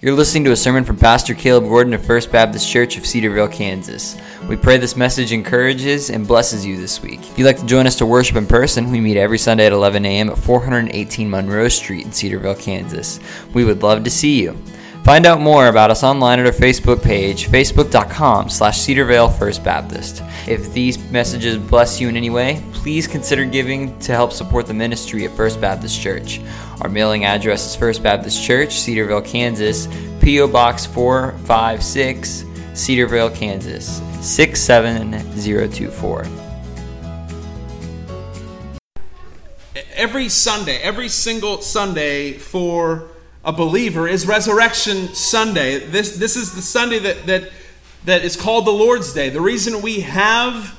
You're listening to a sermon from Pastor Caleb Gordon of First Baptist Church of Cedar Vale, Kansas. We pray this message encourages and blesses you this week. If you'd like to join us to worship in person, we meet every Sunday at 11 a.m. at 418 Monroe Street in Cedar Vale, Kansas. We would love to see you. Find out more about us online at our Facebook page, facebook.com slash Cedarvale First Baptist. If these messages bless you in any way, please consider giving to help support the ministry at First Baptist Church. Our mailing address is First Baptist Church, Cedar Vale, Kansas, P.O. Box 456, Cedar Vale, Kansas 67024. Every Sunday, every single Sunday for a believer is Resurrection Sunday. This, this is the Sunday that, that, that is called the Lord's Day. The reason we have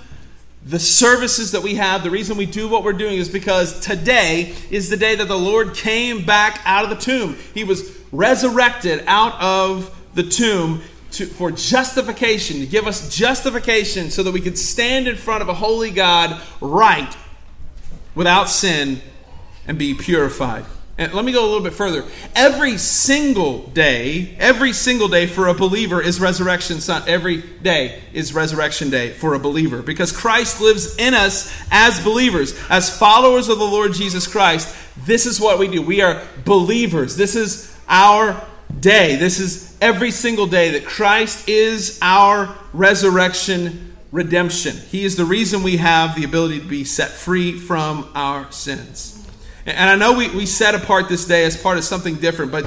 the services that we have, the reason we do what we're doing is because today is the day that the Lord came back out of the tomb. He was resurrected out of the tomb to, for justification, to give us justification so that we could stand in front of a holy God right, without sin, and be purified. And let me go a little bit further. Every single day, every single day for a believer is resurrection sun. Every day is resurrection day for a believer because Christ lives in us as believers, as followers of the Lord Jesus Christ. This is what we do. We are believers. This is our day. This is every single day that Christ is our resurrection redemption. He is the reason we have the ability to be set free from our sins. And I know we, we set apart this day as part of something different, but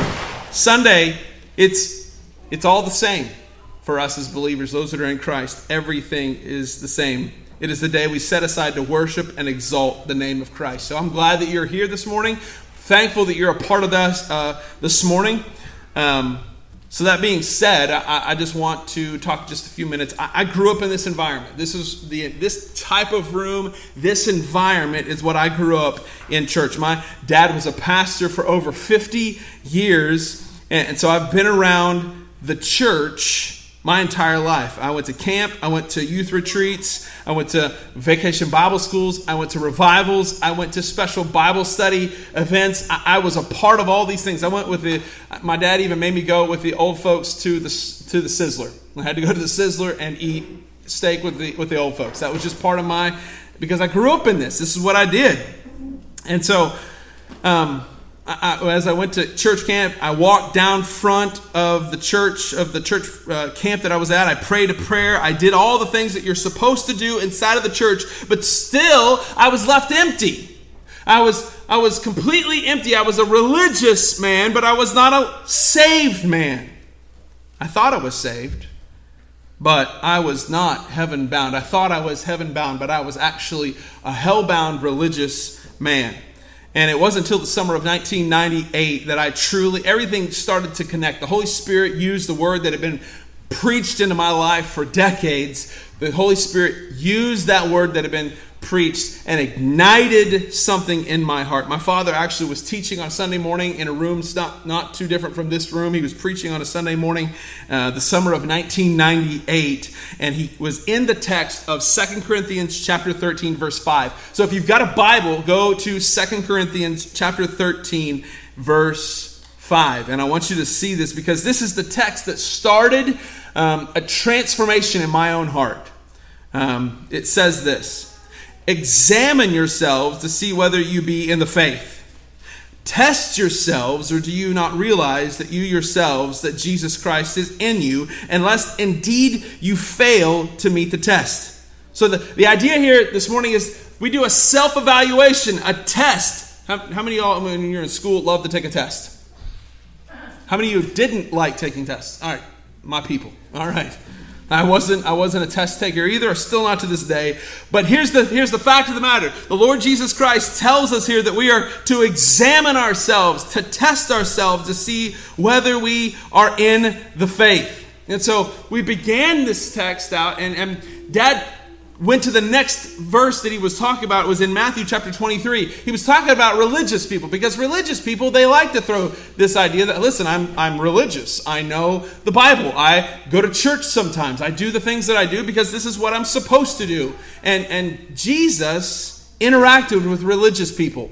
Sunday, it's, it's all the same for us as believers, those that are in Christ. Everything is the same. It is the day we set aside to worship and exalt the name of Christ. So I'm glad that you're here this morning. Thankful that you're a part of us uh, this morning. Um, so that being said, I, I, just want to talk just a few minutes. I, I, grew up in this environment. This is the this type of room, this environment is what I grew up in church. My dad was a pastor for over 50 years, and, and so I've been around the church my entire life. I went to camp, I went to youth retreats, I went to vacation Bible schools, I went to revivals, I went to special Bible study events. I, I, was a part of all these things. I went with the my dad even made me go with the old folks to the to the Sizzler. I had to go to the Sizzler and eat steak with the with the old folks. That was just part of my because I grew up in this. This is what I did. And so um, I, as I went to church camp, I walked down front of the church of the church uh, camp that I was at. I prayed a prayer. I did all the things that you're supposed to do inside of the church, but still I was left empty. I was I was completely empty. I was a religious man, but I was not a saved man. I thought I was saved, but I was not heaven bound. I thought I was heaven bound, but I was actually a hell bound religious man. And it wasn't until the summer of 1998 that I truly, everything started to connect. The Holy Spirit used the word that had been preached into my life for decades. The Holy Spirit used that word that had been preached and ignited something in my heart. My father actually was teaching on Sunday morning in a room not, not too different from this room. He was preaching on a Sunday morning, uh, the summer of 1998, and he was in the text of Second Corinthians chapter 13, verse 5. So if you've got a Bible, go to Second Corinthians chapter 13, verse 5. And I want you to see this because this is the text that started um, a transformation in my own heart. Um, it says this. Examine yourselves to see whether you be in the faith. Test yourselves, or do you not realize that you yourselves, that Jesus Christ is in you, unless indeed you fail to meet the test? So, the, the idea here this morning is we do a self evaluation, a test. How, how many of y'all, when you're in school, love to take a test? How many of you didn't like taking tests? All right, my people. All right. I wasn't, I wasn't a test taker either, still not to this day. But here's the, here's the fact of the matter. The Lord Jesus Christ tells us here that we are to examine ourselves, to test ourselves, to see whether we are in the faith. And so we began this text out, and, and Dad went to the next verse that he was talking about was in Matthew chapter 23. He was talking about religious people because religious people they like to throw this idea that listen, I'm I'm religious. I know the Bible. I go to church sometimes. I do the things that I do because this is what I'm supposed to do. And and Jesus interacted with religious people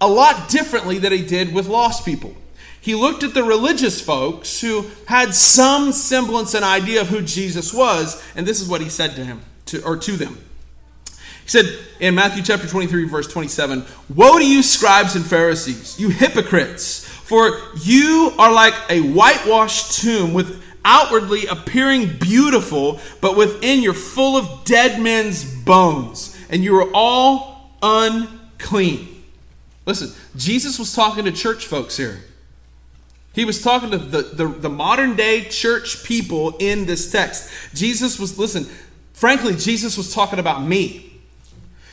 a lot differently than he did with lost people. He looked at the religious folks who had some semblance and idea of who Jesus was, and this is what he said to him, to, or to them. He said in Matthew chapter 23, verse 27, Woe to you, scribes and Pharisees, you hypocrites, for you are like a whitewashed tomb with outwardly appearing beautiful, but within you're full of dead men's bones, and you are all unclean. Listen, Jesus was talking to church folks here. He was talking to the, the, the, modern day church people in this text. Jesus was, listen, frankly, Jesus was talking about me.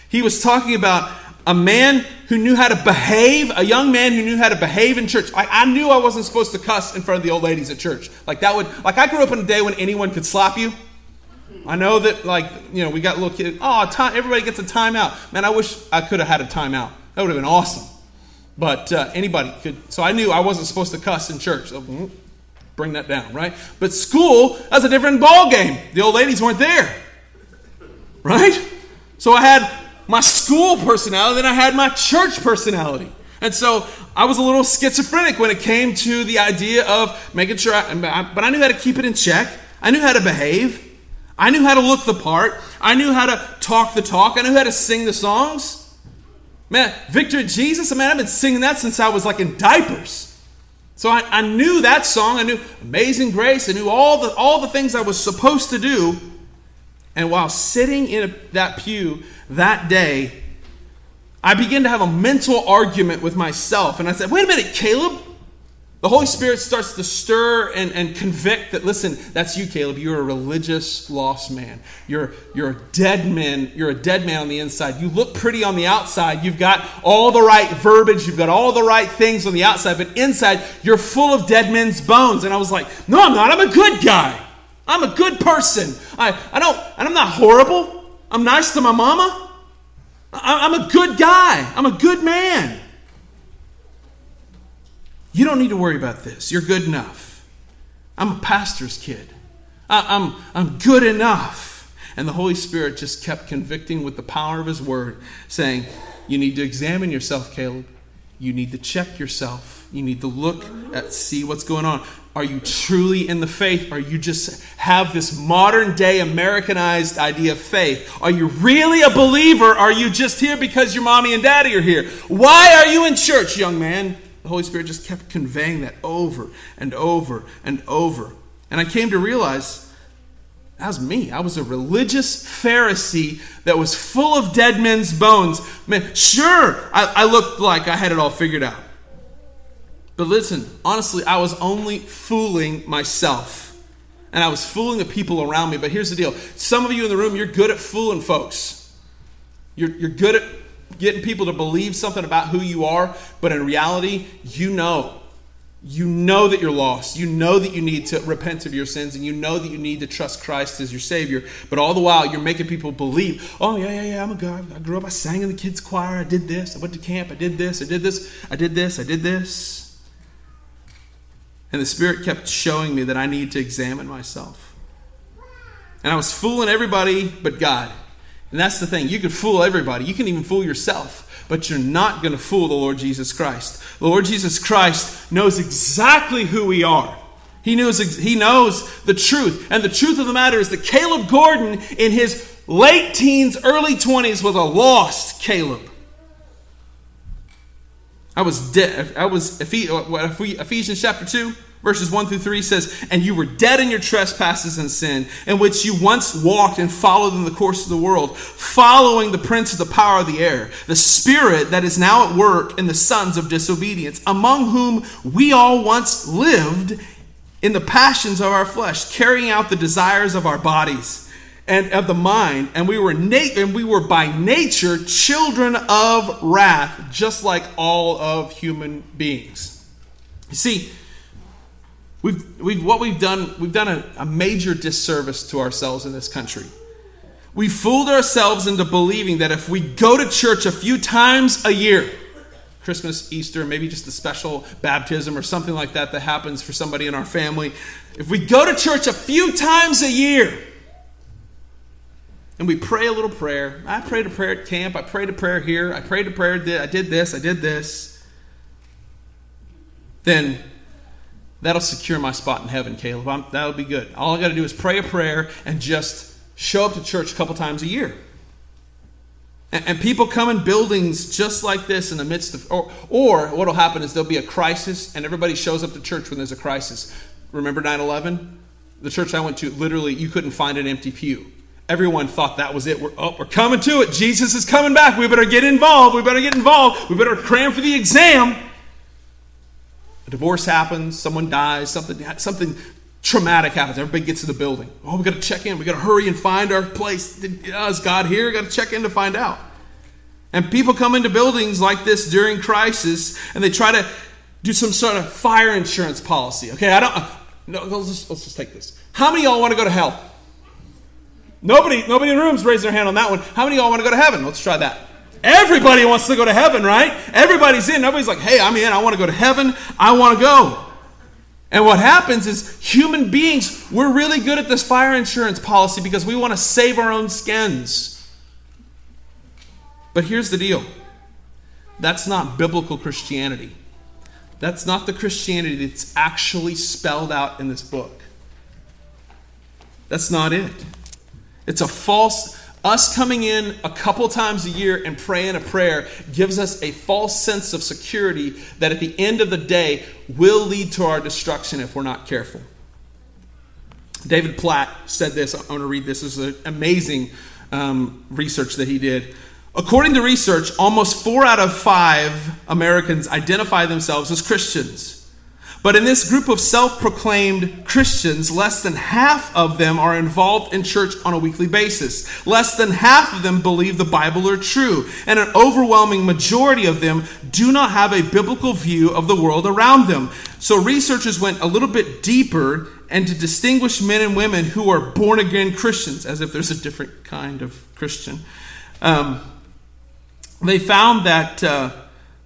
He was talking about a man who knew how to behave, a young man who knew how to behave in church. Like I knew I wasn't supposed to cuss in front of the old ladies at church. Like that would, like I grew up in a day when anyone could slap you. I know that, like, you know, we got little kids. Oh, time, everybody gets a timeout. Man, I wish I could have had a timeout. That would have been awesome. But uh, anybody could. So I knew I wasn't supposed to cuss in church. So bring that down, right? But school, that's a different ball game. The old ladies weren't there, right? So I had my school personality, and I had my church personality. And so I was a little schizophrenic when it came to the idea of making sure, I, but I knew how to keep it in check. I knew how to behave. I knew how to look the part. I knew how to talk the talk. I knew how to sing the songs. Man, Victory Jesus, man, I've been singing that since I was like in diapers. So I, I knew that song. I knew Amazing Grace. I knew all the, all the things I was supposed to do. And while sitting in that pew that day, I began to have a mental argument with myself. And I said, wait a minute, Caleb, the Holy Spirit starts to stir and, and convict that, listen, that's you, Caleb. You're a religious lost man. You're, you're a dead man. You're a dead man on the inside. You look pretty on the outside. You've got all the right verbiage. You've got all the right things on the outside. But inside, you're full of dead men's bones. And I was like, no, I'm not. I'm a good guy. I'm a good person. I, I don't, and I'm not horrible. I'm nice to my mama. I, I'm a good guy. I'm a good man. You don't need to worry about this. You're good enough. I'm a pastor's kid. I, I'm, I'm good enough. And the Holy Spirit just kept convicting with the power of His Word, saying, You need to examine yourself, Caleb. You need to check yourself. You need to look at, see what's going on. Are you truly in the faith? Are you just have this modern day Americanized idea of faith? Are you really a believer? Are you just here because your mommy and daddy are here? Why are you in church, young man? The Holy Spirit just kept conveying that over and over and over. And I came to realize that was me. I was a religious Pharisee that was full of dead men's bones. Man, sure, I, I looked like I had it all figured out. But listen, honestly, I was only fooling myself. And I was fooling the people around me. But here's the deal some of you in the room, you're good at fooling folks. You're, you're good at getting people to believe something about who you are, but in reality, you know. You know that you're lost. You know that you need to repent of your sins, and you know that you need to trust Christ as your Savior. But all the while, you're making people believe, oh, yeah, yeah, yeah, I'm a guy. I grew up, I sang in the kids' choir, I did this, I went to camp, I did this, I did this, I did this, I did this. And the Spirit kept showing me that I need to examine myself. And I was fooling everybody but God. And that's the thing. You can fool everybody. You can even fool yourself. But you're not going to fool the Lord Jesus Christ. The Lord Jesus Christ knows exactly who we are. He knows, he knows the truth. And the truth of the matter is that Caleb Gordon, in his late teens, early 20s, was a lost Caleb. I was dead. I was Ephesians chapter 2 Verses 1 through 3 says, And you were dead in your trespasses and sin, in which you once walked and followed in the course of the world, following the prince of the power of the air, the spirit that is now at work in the sons of disobedience, among whom we all once lived in the passions of our flesh, carrying out the desires of our bodies and of the mind, and we were na- and we were by nature children of wrath, just like all of human beings. You see, We've, we've, what we've done, we've done a, a major disservice to ourselves in this country. We fooled ourselves into believing that if we go to church a few times a year, Christmas, Easter, maybe just a special baptism or something like that that happens for somebody in our family, if we go to church a few times a year and we pray a little prayer, I prayed a prayer at camp, I prayed a prayer here, I prayed a prayer, I did this, I did this, then That'll secure my spot in heaven, Caleb. I'm, that'll be good. All I got to do is pray a prayer and just show up to church a couple times a year. And, and people come in buildings just like this in the midst of, or, or what will happen is there'll be a crisis and everybody shows up to church when there's a crisis. Remember 9 11? The church I went to, literally, you couldn't find an empty pew. Everyone thought that was it. We're, oh, we're coming to it. Jesus is coming back. We better get involved. We better get involved. We better cram for the exam. A divorce happens, someone dies, something, something traumatic happens. Everybody gets to the building. Oh, we got to check in. We got to hurry and find our place. Is God here? Got to check in to find out. And people come into buildings like this during crisis, and they try to do some sort of fire insurance policy. Okay, I don't. Uh, no, let's just, let's just take this. How many y'all want to go to hell? Nobody, nobody in the room's raising their hand on that one. How many y'all want to go to heaven? Let's try that. Everybody wants to go to heaven, right? Everybody's in. Nobody's like, hey, I'm in. I want to go to heaven. I want to go. And what happens is human beings, we're really good at this fire insurance policy because we want to save our own skins. But here's the deal that's not biblical Christianity. That's not the Christianity that's actually spelled out in this book. That's not it. It's a false, us coming in a couple times a year and praying a prayer gives us a false sense of security that at the end of the day will lead to our destruction if we're not careful. David Platt said this. I want to read this. This is an amazing um, research that he did. According to research, almost four out of five Americans identify themselves as Christians. But in this group of self proclaimed Christians, less than half of them are involved in church on a weekly basis. Less than half of them believe the Bible are true. And an overwhelming majority of them do not have a biblical view of the world around them. So researchers went a little bit deeper and to distinguish men and women who are born again Christians, as if there's a different kind of Christian. Um, they found that. Uh,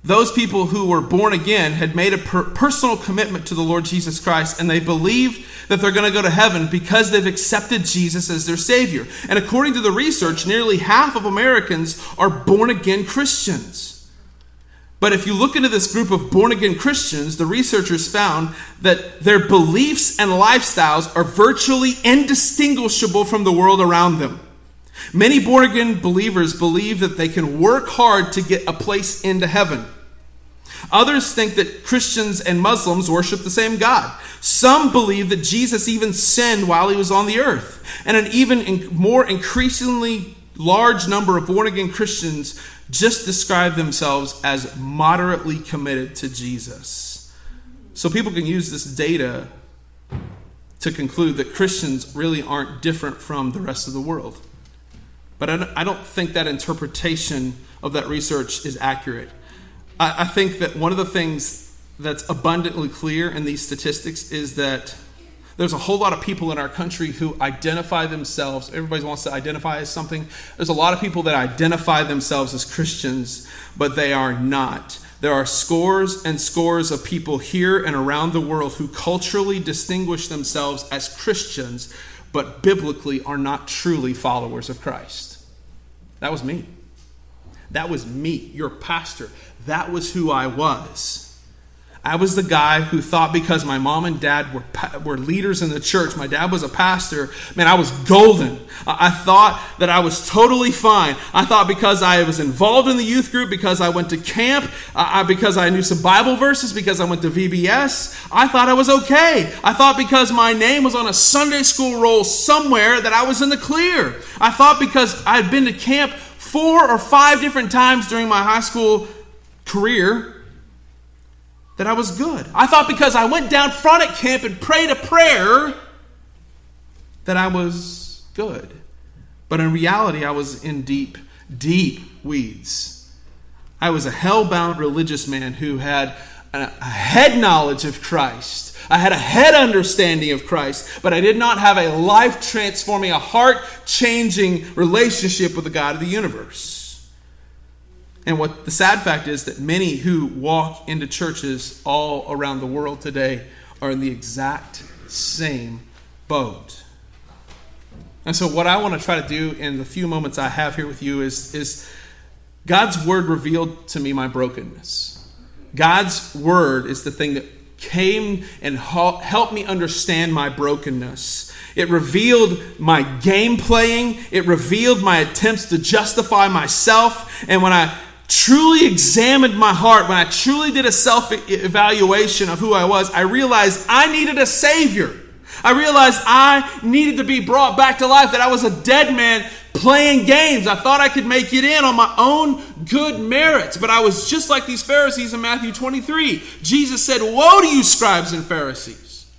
those people who were born again had made a per- personal commitment to the Lord Jesus Christ, and they believe that they're going to go to heaven because they've accepted Jesus as their Savior. And according to the research, nearly half of Americans are born again Christians. But if you look into this group of born again Christians, the researchers found that their beliefs and lifestyles are virtually indistinguishable from the world around them. Many born again believers believe that they can work hard to get a place into heaven. Others think that Christians and Muslims worship the same God. Some believe that Jesus even sinned while he was on the earth. And an even more increasingly large number of born again Christians just describe themselves as moderately committed to Jesus. So people can use this data to conclude that Christians really aren't different from the rest of the world. But I don't think that interpretation of that research is accurate. I think that one of the things that's abundantly clear in these statistics is that there's a whole lot of people in our country who identify themselves, everybody wants to identify as something. There's a lot of people that identify themselves as Christians, but they are not. There are scores and scores of people here and around the world who culturally distinguish themselves as Christians, but biblically are not truly followers of Christ. That was me. That was me, your pastor. That was who I was. I was the guy who thought because my mom and dad were, were leaders in the church, my dad was a pastor, man, I was golden. I, thought that I was totally fine. I thought because I was involved in the youth group, because I went to camp, uh, because I knew some Bible verses, because I went to VBS, I thought I was okay. I thought because my name was on a Sunday school roll somewhere that I was in the clear. I thought because I had been to camp four or five different times during my high school career that I was good. I thought because I went down front at camp and prayed a prayer that I was good. But in reality, I was in deep, deep weeds. I was a hell-bound religious man who had a head knowledge of Christ. I had a head understanding of Christ, but I did not have a life transforming, a heart changing relationship with the God of the universe. And what the sad fact is that many who walk into churches all around the world today are in the exact same boat. And so, what I want to try to do in the few moments I have here with you is, is God's word revealed to me my brokenness. God's word is the thing that came and helped me understand my brokenness. It revealed my game playing. It revealed my attempts to justify myself. And when I truly examined my heart, when I truly did a self evaluation of who I was, I realized I needed a Savior. I realized I needed to be brought back to life, that I was a dead man playing games. I thought I could make it in on my own good merits, but I was just like these Pharisees in Matthew 23. Jesus said, Woe to you, scribes and Pharisees,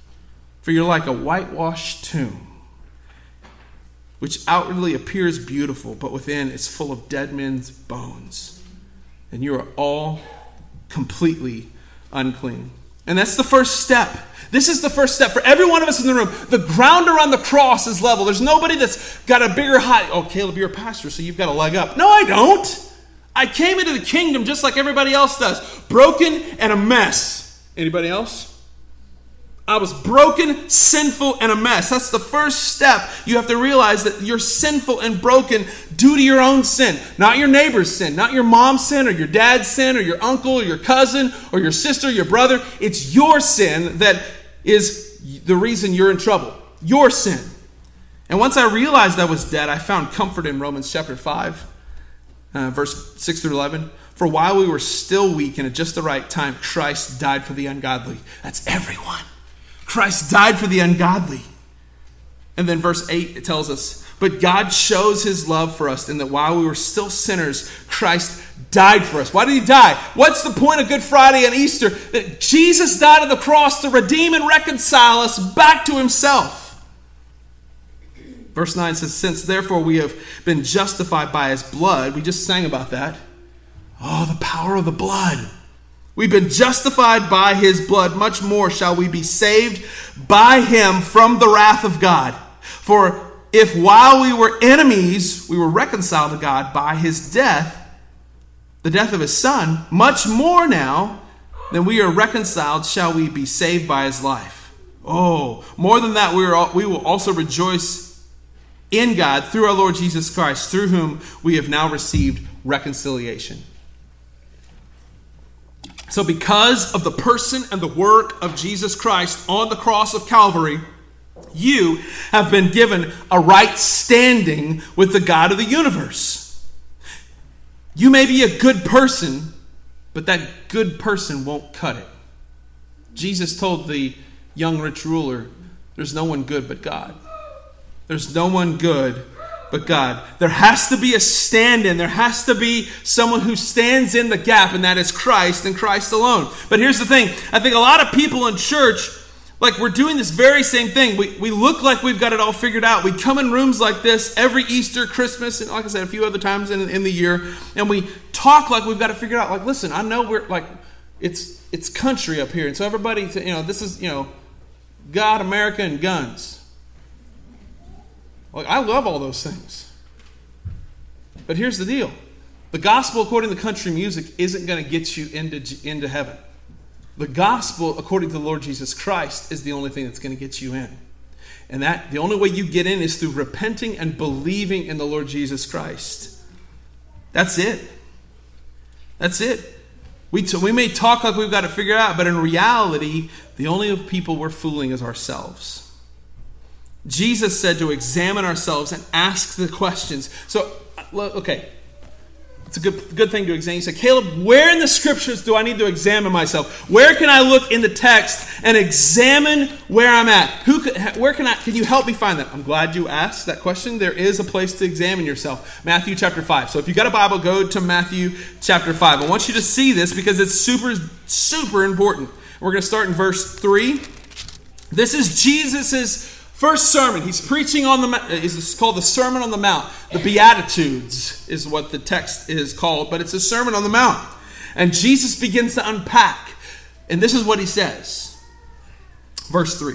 for you're like a whitewashed tomb, which outwardly appears beautiful, but within is full of dead men's bones. And you are all completely unclean. And that's the first step. This is the first step for every one of us in the room. The ground around the cross is level. There's nobody that's got a bigger height. Oh, Caleb, you're a pastor, so you've got a leg up. No, I don't. I came into the kingdom just like everybody else does, broken and a mess. Anybody else? I was broken, sinful, and a mess. That's the first step. You have to realize that you're sinful and broken due to your own sin, not your neighbor's sin, not your mom's sin or your dad's sin or your uncle or your cousin or your sister, your brother. It's your sin that is the reason you're in trouble. Your sin. And once I realized I was dead, I found comfort in Romans chapter 5, uh, verse 6 through 11. For while we were still weak and at just the right time, Christ died for the ungodly. That's everyone. Christ died for the ungodly. And then verse 8 it tells us, But God shows his love for us in that while we were still sinners, Christ died for us. Why did he die? What's the point of Good Friday and Easter? That Jesus died on the cross to redeem and reconcile us back to himself. Verse 9 says, Since therefore we have been justified by his blood, we just sang about that. Oh, the power of the blood. We've been justified by his blood. Much more shall we be saved by him from the wrath of God. For if while we were enemies, we were reconciled to God by his death, the death of his son, much more now than we are reconciled shall we be saved by his life. Oh, more than that, we, are, we will also rejoice in God through our Lord Jesus Christ, through whom we have now received reconciliation. So, because of the person and the work of Jesus Christ on the cross of Calvary, you have been given a right standing with the God of the universe. You may be a good person, but that good person won't cut it. Jesus told the young rich ruler, There's no one good but God. There's no one good but God. There has to be a stand in. There has to be someone who stands in the gap, and that is Christ and Christ alone. But here's the thing I think a lot of people in church, like we're doing this very same thing. We, we look like we've got it all figured out. We come in rooms like this every Easter, Christmas, and like I said, a few other times in, in the year, and we talk like we've got it figured out. Like, listen, I know we're like, it's it's country up here, and so everybody, you know, this is, you know, God, America, and guns. Like, I love all those things. But here's the deal the gospel, according to country music, isn't going to get you into, into heaven. The gospel, according to the Lord Jesus Christ, is the only thing that's going to get you in. And that the only way you get in is through repenting and believing in the Lord Jesus Christ. That's it. That's it. We, t- we may talk like we've got it figured out, but in reality, the only people we're fooling is ourselves. Jesus said to examine ourselves and ask the questions. So, uh, okay, it's a good, good thing to examine. You say, Caleb, where in the scriptures do I need to examine myself? Where can I look in the text and examine where I'm at? Who, where can I? Can you help me find that? I'm glad you asked that question. There is a place to examine yourself. Matthew chapter five. So if you got a Bible, go to Matthew chapter five. I want you to see this because it's super, super important. We're going to start in verse three. This is Jesus's First sermon, he's preaching on the uh, is called the Sermon on the Mount. The Beatitudes is what the text is called, but it's a Sermon on the Mount. And Jesus begins to unpack. And this is what he says. Verse 3.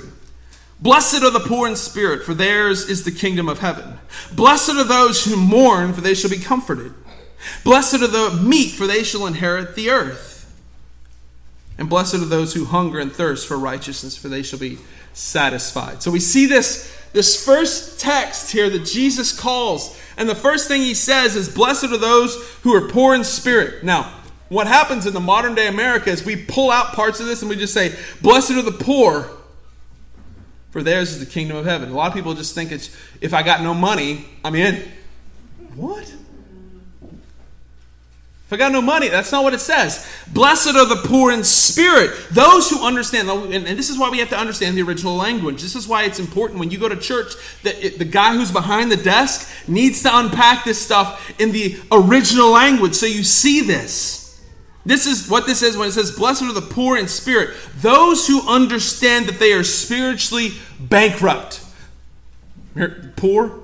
Blessed are the poor in spirit, for theirs is the kingdom of heaven. Blessed are those who mourn, for they shall be comforted. Blessed are the meek, for they shall inherit the earth. And blessed are those who hunger and thirst for righteousness, for they shall be satisfied. So we see this, this first text here that Jesus calls, and the first thing he says is, Blessed are those who are poor in spirit. Now, What happens in the modern day America is we pull out parts of this and we just say, Blessed are the poor, for theirs is the kingdom of heaven. A lot of people just think it's if I got no money, I'm in. What? If I got no money, that's not what it says. Blessed are the poor in spirit, those who understand. And this is why we have to understand the original language. This is why it's important when you go to church that the guy who's behind the desk needs to unpack this stuff in the original language so you see this. This is what this is when it says, Blessed are the poor in spirit, those who understand that they are spiritually bankrupt. Poor,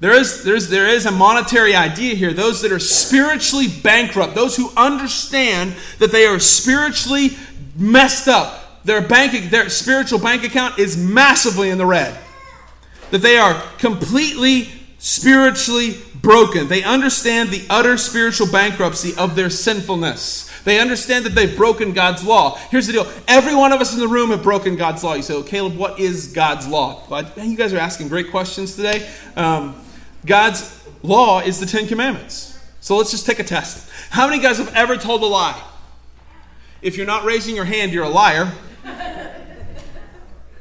there is, there's, there is a monetary idea here. Those that are spiritually bankrupt, those who understand that they are spiritually messed up, their, bank, their spiritual bank account is massively in the red. That they are completely spiritually broken. They understand the utter spiritual bankruptcy of their sinfulness. They understand that they've broken God's law. Here's the deal every one of us in the room have broken God's law. You say, well, Caleb, what is God's law? Well, you guys are asking great questions today. Um, God's law is the Ten Commandments. So let's just take a test. How many guys have ever told a lie? If you're not raising your hand, you're a liar.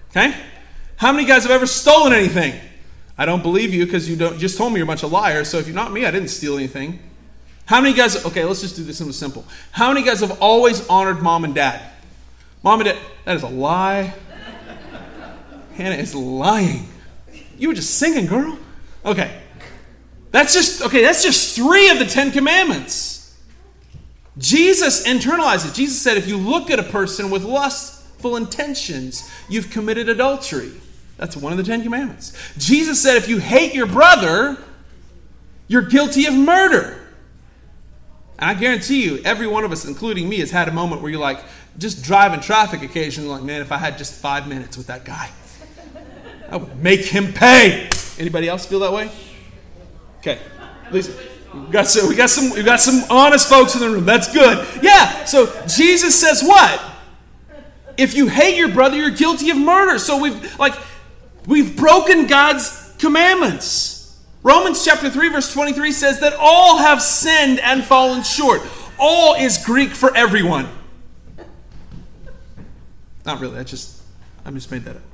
Okay? How many guys have ever stolen anything? I don't believe you because you don't just told me you're a bunch of liars. So if you're not me, I didn't steal anything. How many guys? Okay, let's just do this in something simple. How many guys have always honored mom and dad? Mom and dad. That is a lie. Hannah is lying. You were just singing, girl. Okay. That's just, okay, that's just three of the Ten Commandments. Jesus internalized it. Jesus said, if you look at a person with lustful intentions, you've committed adultery. That's one of the Ten Commandments. Jesus said, if you hate your brother, you're guilty of murder. And I guarantee you, every one of us, including me, has had a moment where you're like, just driving traffic occasionally, like, man, if I had just five minutes with that guy, I would make him pay. Anybody else feel that way? Okay. Lisa. We got some, we got some we got some honest folks in the room. That's good. Yeah. So Jesus says what? If you hate your brother, you're guilty of murder. So we've like we've broken God's commandments. Romans chapter 3 verse 23 says that all have sinned and fallen short. All is Greek for everyone. Not really. I just I just made that up.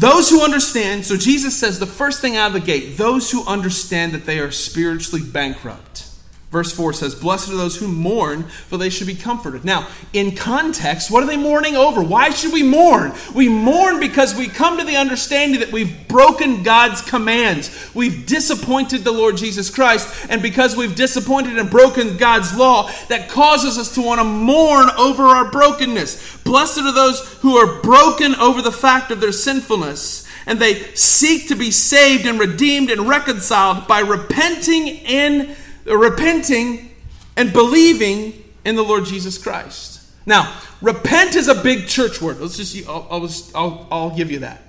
Those who understand, so Jesus says the first thing out of the gate, those who understand that they are spiritually bankrupt. Verse 4 says, Blessed are those who mourn, for they should be comforted. Now, in context, what are they mourning over? Why should we mourn? We mourn because we come to the understanding that we've broken God's commands. We've disappointed the Lord Jesus Christ. And because we've disappointed and broken God's law, that causes us to want to mourn over our brokenness. Blessed are those who are broken over the fact of their sinfulness and they seek to be saved and redeemed and reconciled by repenting in Uh, repenting and believing in the Lord Jesus Christ. Now, repent is a big church word. Let's just, I'll, I'll, I'll, I'll give you that.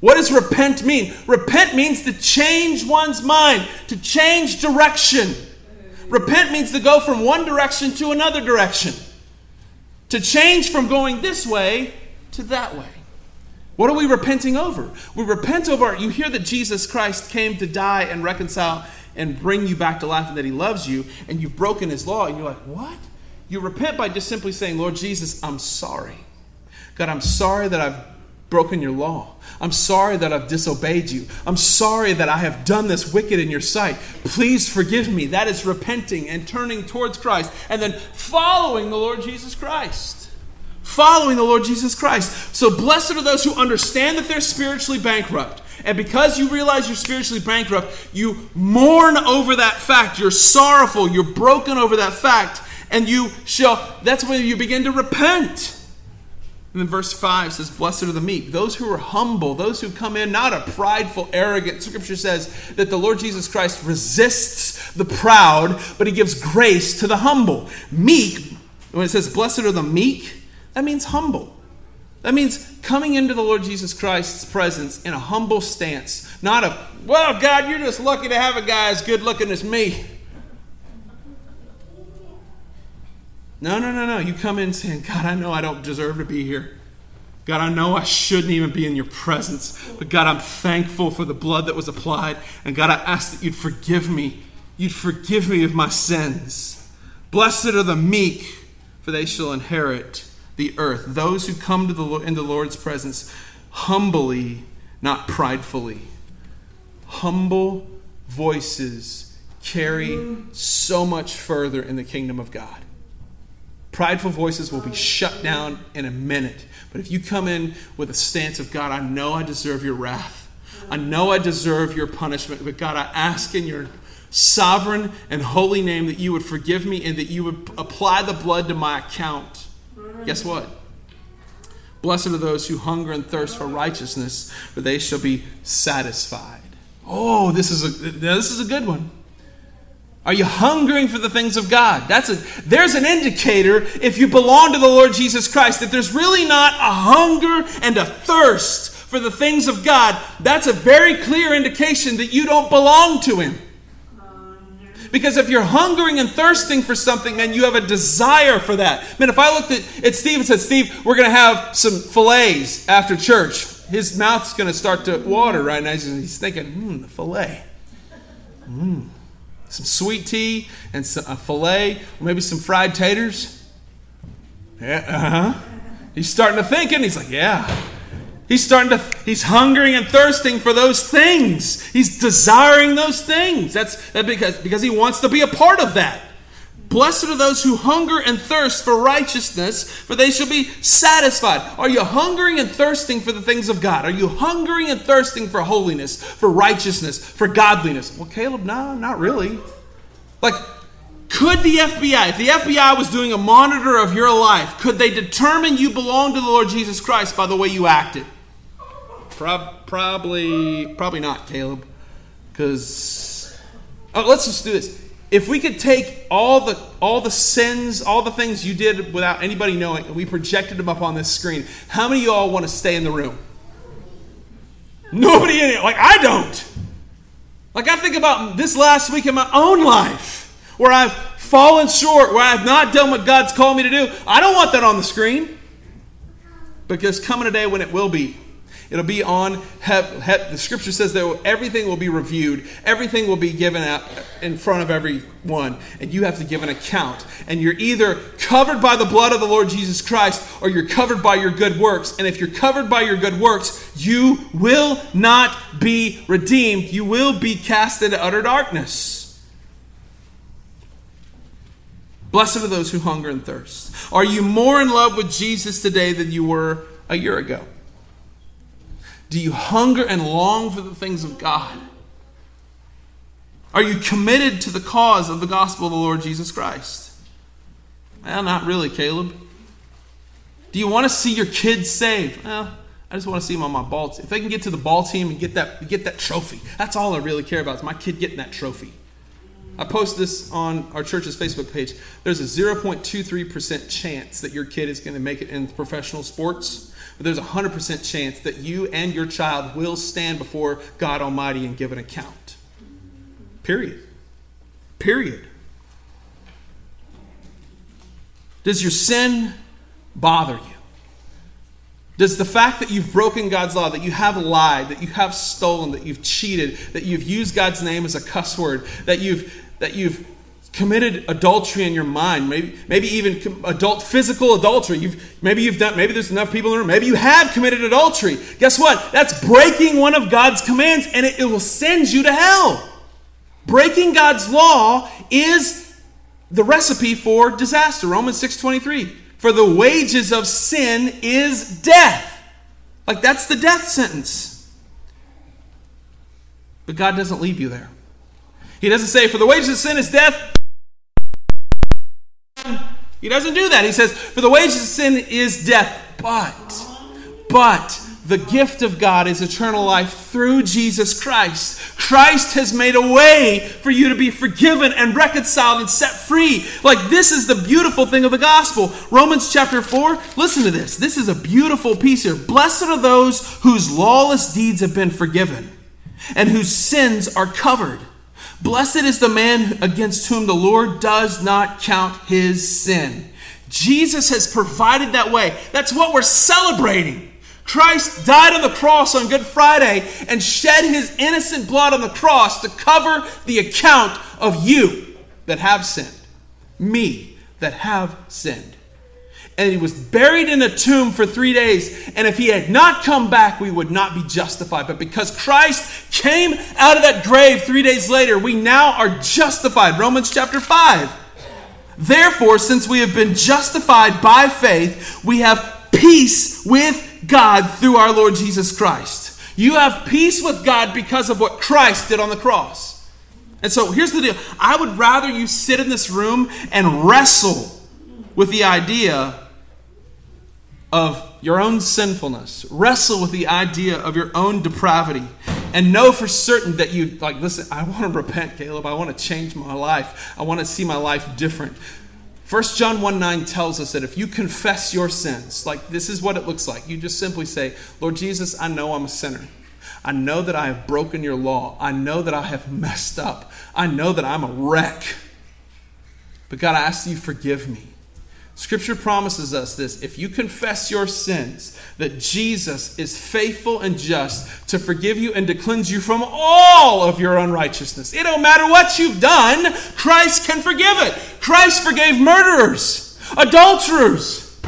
What does repent mean? Repent means to change one's mind, to change direction. Repent means to go from one direction to another direction, to change from going this way to that way. What are we repenting over? We repent over, you hear that Jesus Christ came to die and reconcile and bring you back to life and that He loves you, and you've broken His law, and you're like, what? You repent by just simply saying, Lord Jesus, I'm sorry. God, I'm sorry that I've broken your law. I'm sorry that I've disobeyed you. I'm sorry that I have done this wicked in your sight. Please forgive me. That is repenting and turning towards Christ and then following the Lord Jesus Christ. Following the Lord Jesus Christ. So blessed are those who understand that they're spiritually bankrupt and because you realize you're spiritually bankrupt, you mourn over that fact. You're sorrowful. You're broken over that fact. And you shall, that's when you begin to repent. And then verse 5 says, Blessed are the meek, those who are humble, those who come in not a prideful, arrogant. Scripture says that the Lord Jesus Christ resists the proud, but he gives grace to the humble. Meek, when it says, Blessed are the meek, that means humble. That means coming into the Lord Jesus Christ's presence in a humble stance, not a, well, God, you're just lucky to have a guy as good looking as me. No, no, no, no. You come in saying, God, I know I don't deserve to be here. God, I know I shouldn't even be in your presence. But God, I'm thankful for the blood that was applied. And God, I ask that you'd forgive me. You'd forgive me of my sins. Blessed are the meek, for they shall inherit the earth. Those who come to the in the Lord's presence humbly, not pridefully. Humble voices carry so much further in the kingdom of God. Prideful voices will be shut down in a minute. But if you come in with a stance of God, I know I deserve your wrath. I know I deserve your punishment, but God, I ask in your sovereign and holy name that you would forgive me and that you would apply the blood to my account. Guess what? Blessed are those who hunger and thirst for righteousness, for they shall be satisfied. Oh, this is a this is a good one. Are you hungering for the things of God? That's a there's an indicator if you belong to the Lord Jesus Christ that there's really not a hunger and a thirst for the things of God. That's a very clear indication that you don't belong to him. Because if you're hungering and thirsting for something, man, you have a desire for that. Man, if I looked at, at Steve and said, Steve, we're going to have some fillets after church, his mouth's going to start to water right now. He's thinking, hmm, the fillet. Hmm. Some sweet tea and some, a fillet, maybe some fried taters. Yeah, uh huh. He's starting to think, and he's like, yeah. He's starting to, he's hungering and thirsting for those things. He's desiring those things. That's that because, because he wants to be a part of that. Blessed are those who hunger and thirst for righteousness, for they shall be satisfied. Are you hungering and thirsting for the things of God? Are you hungering and thirsting for holiness, for righteousness, for godliness? Well, Caleb, no, not really. Like, could the FBI, if the FBI was doing a monitor of your life, could they determine you belong to the Lord Jesus Christ by the way you acted? Pro- probably, probably not, Caleb. Because oh, let's just do this. If we could take all the all the sins, all the things you did without anybody knowing, and we projected them up on this screen, how many of y'all want to stay in the room? Nobody in it. Like I don't. Like I think about this last week in my own life, where I've fallen short, where I've not done what God's called me to do. I don't want that on the screen. Because coming a day when it will be. It'll be on, the scripture says that everything will be reviewed, everything will be given up in front of everyone, and you have to give an account. And you're either covered by the blood of the Lord Jesus Christ or you're covered by your good works. And if you're covered by your good works, you will not be redeemed. You will be cast into utter darkness. Blessed are those who hunger and thirst. Are you more in love with Jesus today than you were a year ago? Do you hunger and long for the things of God? Are you committed to the cause of the gospel of the Lord Jesus Christ? Well, not really, Caleb. Do you want to see your kids saved? Well, I just want to see them on my ball team. If they can get to the ball team and get that, get that trophy, that's all I really care about is my kid getting that trophy. I post this on our church's Facebook page. There's a 0.23% chance that your kid is going to make it in professional sports but there's a 100% chance that you and your child will stand before God Almighty and give an account. Period. Period. Does your sin bother you? Does the fact that you've broken God's law, that you have lied, that you have stolen, that you've cheated, that you've used God's name as a cuss word, that you've that you've committed adultery in your mind, maybe, maybe even adult physical adultery. You've, maybe you've done, maybe there's enough people in the room, maybe you have committed adultery. Guess what? That's breaking one of God's commands and it, it will send you to hell. Breaking God's law is the recipe for disaster. Romans 6:23. For the wages of sin is death. Like that's the death sentence. But God doesn't leave you there. He doesn't say, For the wages of sin is death, he doesn't do that. He says, For the wages of sin is death, but, but, the gift of God is eternal life through Jesus Christ. Christ has made a way for you to be forgiven and reconciled and set free. Like, this is the beautiful thing of the gospel. Romans chapter 4, listen to this. This is a beautiful piece here. Blessed are those whose lawless deeds have been forgiven and whose sins are covered. Blessed is the man against whom the Lord does not count his sin. Jesus has provided that way. That's what we're celebrating. Christ died on the cross on Good Friday and shed his innocent blood on the cross to cover the account of you that have sinned. me that have sinned. And he was buried in a tomb for three days. And if he had not come back, we would not be justified. But because Christ came out of that grave three days later, we now are justified. Romans chapter 5. Therefore, since we have been justified by faith, we have peace with God through our Lord Jesus Christ. You have peace with God because of what Christ did on the cross. And so here's the deal I would rather you sit in this room and wrestle with the idea of your own sinfulness, wrestle with the idea of your own depravity, and know for certain that you, like, listen, I want to repent, Caleb. I want to change my life. I want to see my life different. 1 John 1 9 tells us that if you confess your sins, like this is what it looks like. You just simply say, Lord Jesus, I know I'm a sinner. I know that I have broken your law. I know that I have messed up. I know that I'm a wreck. But God, I ask you forgive me. Scripture promises us this if you confess your sins, that Jesus is faithful and just to forgive you and to cleanse you from all of your unrighteousness. It don't matter what you've done, Christ can forgive it. Christ forgave murderers, adulterers,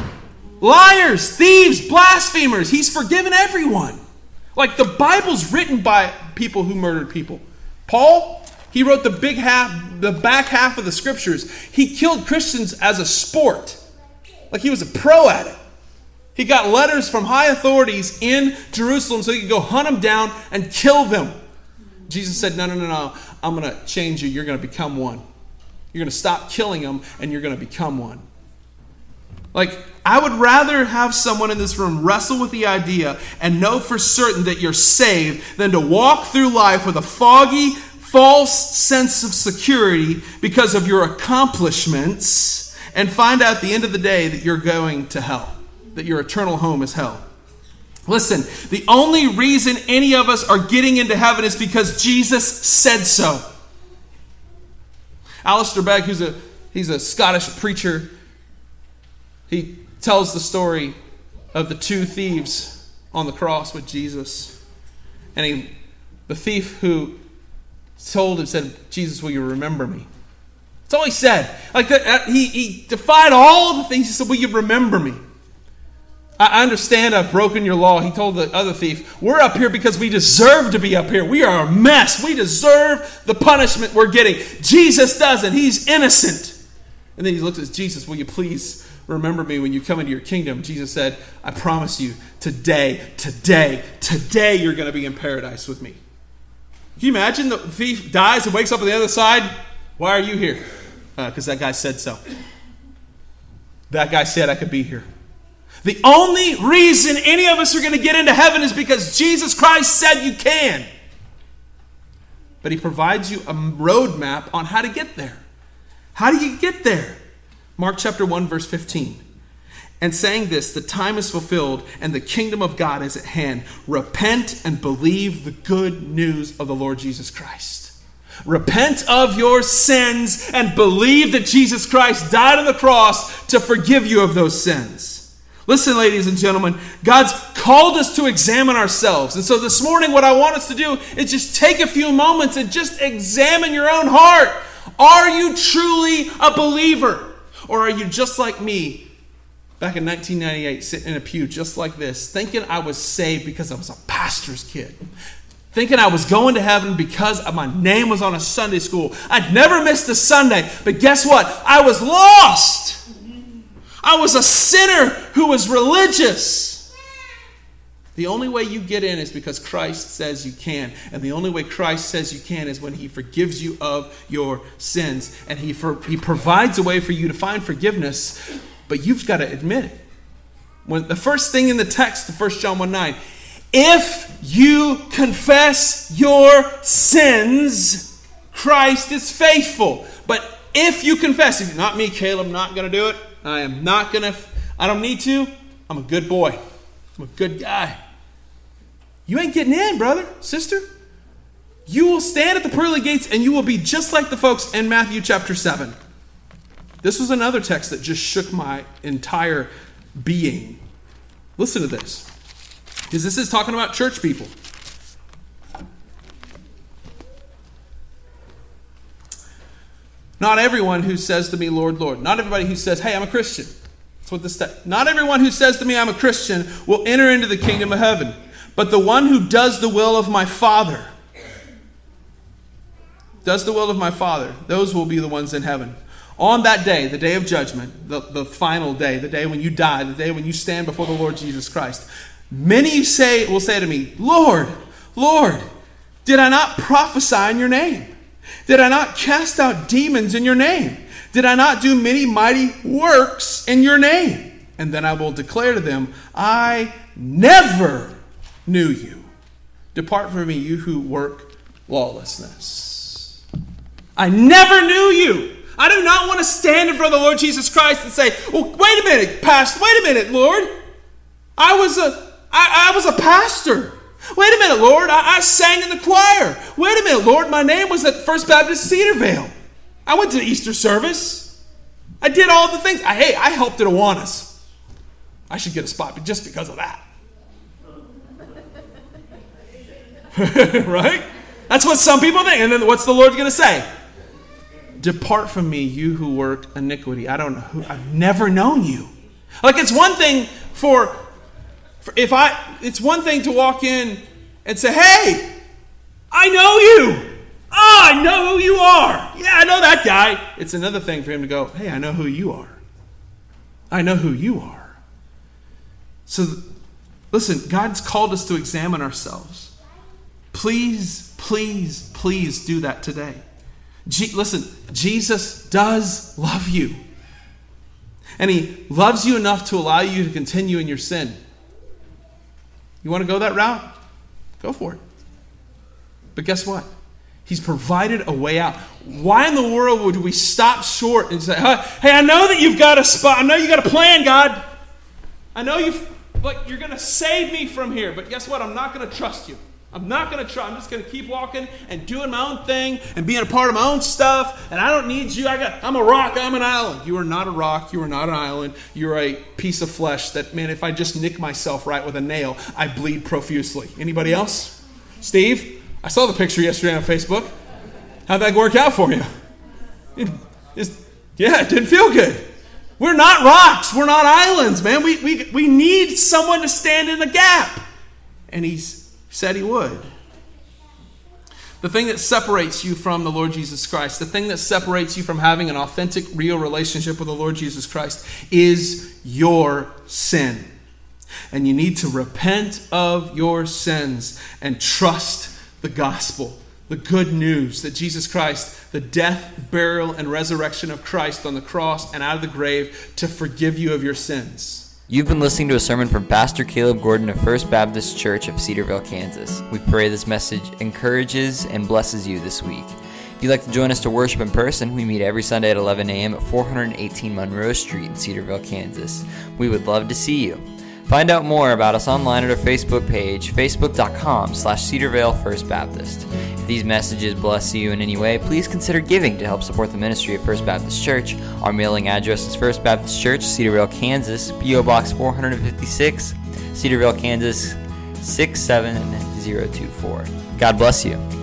liars, thieves, blasphemers. He's forgiven everyone. Like the Bible's written by people who murdered people. Paul, he wrote the big half, the back half of the scriptures. He killed Christians as a sport. Like he was a pro at it. He got letters from high authorities in Jerusalem so he could go hunt them down and kill them. Jesus said, No, no, no, no. I'm going to change you. You're going to become one. You're going to stop killing them and you're going to become one. Like, I would rather have someone in this room wrestle with the idea and know for certain that you're saved than to walk through life with a foggy, false sense of security because of your accomplishments and find out at the end of the day that you're going to hell, that your eternal home is hell. Listen, the only reason any of us are getting into heaven is because Jesus said so. Alistair Begg, who's a he's a Scottish preacher, he tells the story of the two thieves on the cross with Jesus. And he, the thief who told him, said, Jesus, will you remember me? That's all he said. Like that, uh, he, he defied all the things. He said, Will you remember me? I understand I've broken your law. He told the other thief, We're up here because we deserve to be up here. We are a mess. We deserve the punishment we're getting. Jesus doesn't. He's innocent. And then he looks at Jesus, Will you please remember me when you come into your kingdom. Jesus said, I promise you, today, today, today you're going to be in paradise with me. Can you imagine the thief dies and wakes up on the other side? Why are you here? Because uh, that guy said so. That guy said I could be here. The only reason any of us are going to get into heaven is because Jesus Christ said you can. But he provides you a roadmap on how to get there. How do you get there? Mark chapter 1, verse 15. And saying this, the time is fulfilled and the kingdom of God is at hand. Repent and believe the good news of the Lord Jesus Christ. Repent of your sins and believe that Jesus Christ died on the cross to forgive you of those sins. Listen, ladies and gentlemen, God's called us to examine ourselves. And so this morning, what I want us to do is just take a few moments and just examine your own heart. Are you truly a believer? Or are you just like me back in 1998, sitting in a pew just like this, thinking I was saved because I was a pastor's kid? Thinking I was going to heaven because my name was on a Sunday school. I'd never missed a Sunday, but guess what? I was lost. I was a sinner who was religious. The only way you get in is because Christ says you can. And the only way Christ says you can is when he forgives you of your sins. And he, for, he provides a way for you to find forgiveness, but you've got to admit it. When the first thing in the text, the 1 John 1 9, if you confess your sins, Christ is faithful. But if you confess, if not me, Caleb, I'm not going to do it. I am not going to, I don't need to. I'm a good boy. I'm a good guy. You ain't getting in, brother, sister. You will stand at the pearly gates and you will be just like the folks in Matthew chapter 7. This was another text that just shook my entire being. Listen to this. Because this is talking about church people. Not everyone who says to me, Lord, Lord. Not everybody who says, hey, I'm a Christian. That's what this says. Not everyone who says to me, I'm a Christian, will enter into the kingdom of heaven, but the one who does the will of my Father. Does the will of my Father. Those will be the ones in heaven. On that day, the day of judgment, the, the final day, the day when you die, the day when you stand before the Lord Jesus Christ, many say will say to me, Lord, Lord, did I not prophesy in your name? Did I not cast out demons in your name? Did I not do many mighty works in your name? And then I will declare to them, I never knew you. Depart from me, you who work lawlessness. I never knew you. I do not want to stand in front of the Lord Jesus Christ and say, well, wait a minute, pastor, wait a minute, Lord. I was a, I, I was a pastor. Wait a minute, Lord, I, I sang in the choir. Wait a minute, Lord, my name was at First Baptist Cedar Vale. I went to the Easter service. I did all the things. I, hey, I helped at Awanas. I should get a spot but just because of that. right? That's what some people think. And then what's the Lord going to say? Depart from me, you who work iniquity. I don't know who, I've never known you. Like it's one thing for, for if I, it's one thing to walk in and say, hey, I know you. Oh, I know who you are. Yeah, I know that guy. It's another thing for him to go, hey, I know who you are. I know who you are. So, listen, God's called us to examine ourselves. Please, please, please do that today. Je- listen, Jesus does love you. And he loves you enough to allow you to continue in your sin. You want to go that route? Go for it. But guess what? He's provided a way out. Why in the world would we stop short and say, "Hey, I know that you've got a spot. I know you got a plan, God. I know you've like you're going to save me from here, but guess what? I'm not going to trust you. I'm not going to try. I'm just going to keep walking and doing my own thing and being a part of my own stuff. And I don't need you. I got. I'm a rock. I'm an island. You are not a rock. You are not an island. You're a piece of flesh that, man, if I just nick myself right with a nail, I bleed profusely. Anybody else? Steve? I saw the picture yesterday on Facebook. How'd that work out for you? It, yeah, it didn't feel good. We're not rocks. We're not islands, man. We, we, we need someone to stand in the gap. And he's said he would. The thing that separates you from the Lord Jesus Christ, the thing that separates you from having an authentic, real relationship with the Lord Jesus Christ is your sin. And you need to repent of your sins and trust the gospel, the good news that Jesus Christ, the death, burial, and resurrection of Christ on the cross and out of the grave to forgive you of your sins. You've been listening to a sermon from Pastor Caleb Gordon of First Baptist Church of Cedar Vale, Kansas. We pray this message encourages and blesses you this week. If you'd like to join us to worship in person, we meet every Sunday at 11 a.m. at 418 Monroe Street in Cedar Vale, Kansas. We would love to see you. Find out more about us online at our Facebook page, facebook.com slash Cedarvale First Baptist. If these messages bless you in any way, please consider giving to help support the ministry of First Baptist Church. Our mailing address is First Baptist Church, Cedar Vale, Kansas, P.O. Box 456, Cedar Vale, Kansas 67024. God bless you.